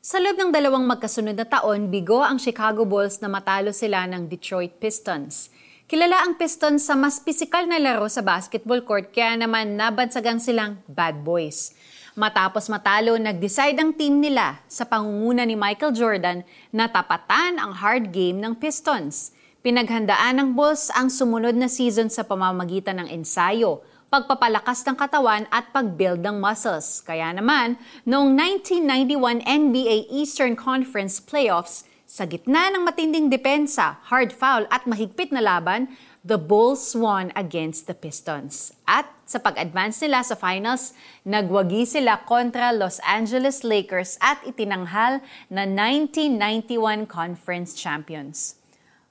Sa loob ng dalawang magkasunod na taon, bigo ang Chicago Bulls na matalo sila ng Detroit Pistons. Kilala ang Pistons sa mas pisikal na laro sa basketball court kaya naman nabansagang silang bad boys. Matapos matalo, nag-decide ang team nila sa pangunguna ni Michael Jordan na tapatan ang hard game ng Pistons. Pinaghandaan ng Bulls ang sumunod na season sa pamamagitan ng ensayo, pagpapalakas ng katawan at pag-build ng muscles. Kaya naman, noong 1991 NBA Eastern Conference Playoffs, sa gitna ng matinding depensa, hard foul at mahigpit na laban, the Bulls won against the Pistons. At sa pag-advance nila sa finals, nagwagi sila kontra Los Angeles Lakers at itinanghal na 1991 conference champions.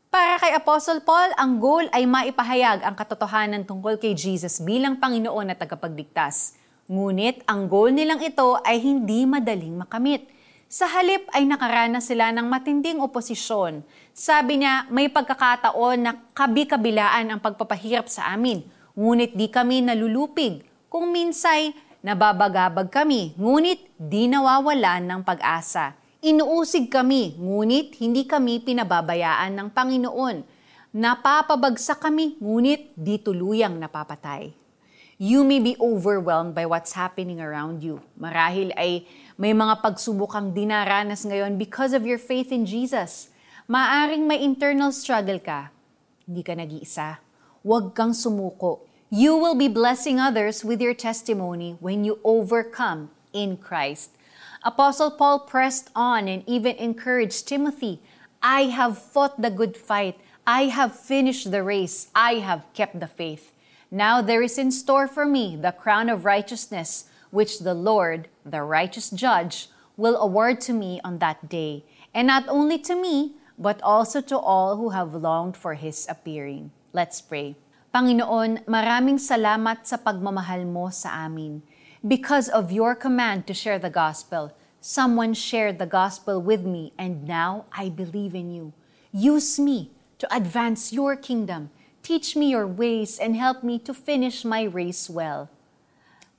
Para kay Apostle Paul, ang goal ay maipahayag ang katotohanan tungkol kay Jesus bilang Panginoon at tagapagligtas. Ngunit ang goal nilang ito ay hindi madaling makamit. Sa halip ay nakaranas sila ng matinding oposisyon. Sabi niya, may pagkakataon na kabi-kabilaan ang pagpapahirap sa amin, ngunit di kami nalulupig. Kung minsay, nababagabag kami, ngunit di nawawalan ng pag-asa. Inuusig kami, ngunit hindi kami pinababayaan ng Panginoon. Napapabagsak kami, ngunit di tuluyang napapatay. You may be overwhelmed by what's happening around you. Marahil ay may mga pagsubukang dinaranas ngayon because of your faith in Jesus. Maaring may internal struggle ka. Hindi ka nag-iisa. Huwag kang sumuko. You will be blessing others with your testimony when you overcome in Christ. Apostle Paul pressed on and even encouraged Timothy I have fought the good fight. I have finished the race. I have kept the faith. Now there is in store for me the crown of righteousness, which the Lord, the righteous judge, will award to me on that day. And not only to me, but also to all who have longed for his appearing. Let's pray. Panginoon, maraming salamat sa pagmamahal mo sa amin. Because of your command to share the gospel, someone shared the gospel with me, and now I believe in you. Use me to advance your kingdom. Teach me your ways and help me to finish my race well.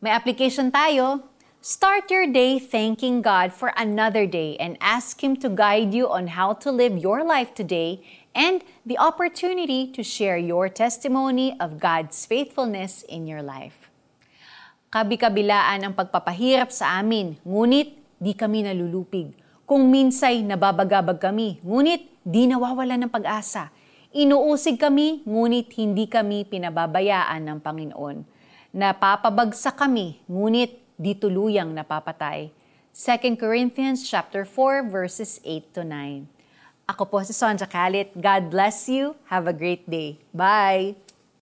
May application tayo. Start your day thanking God for another day and ask Him to guide you on how to live your life today and the opportunity to share your testimony of God's faithfulness in your life. Kabi-kabilaan ang pagpapahirap sa amin, ngunit di kami nalulupig. Kung minsay nababagabag kami, ngunit di nawawala ng pag-asa. Inuusig kami, ngunit hindi kami pinababayaan ng Panginoon. Napapabagsak kami, ngunit di tuluyang napapatay. 2 Corinthians chapter 4 verses 8 to 9. Ako po si Sonja Kalit. God bless you. Have a great day. Bye!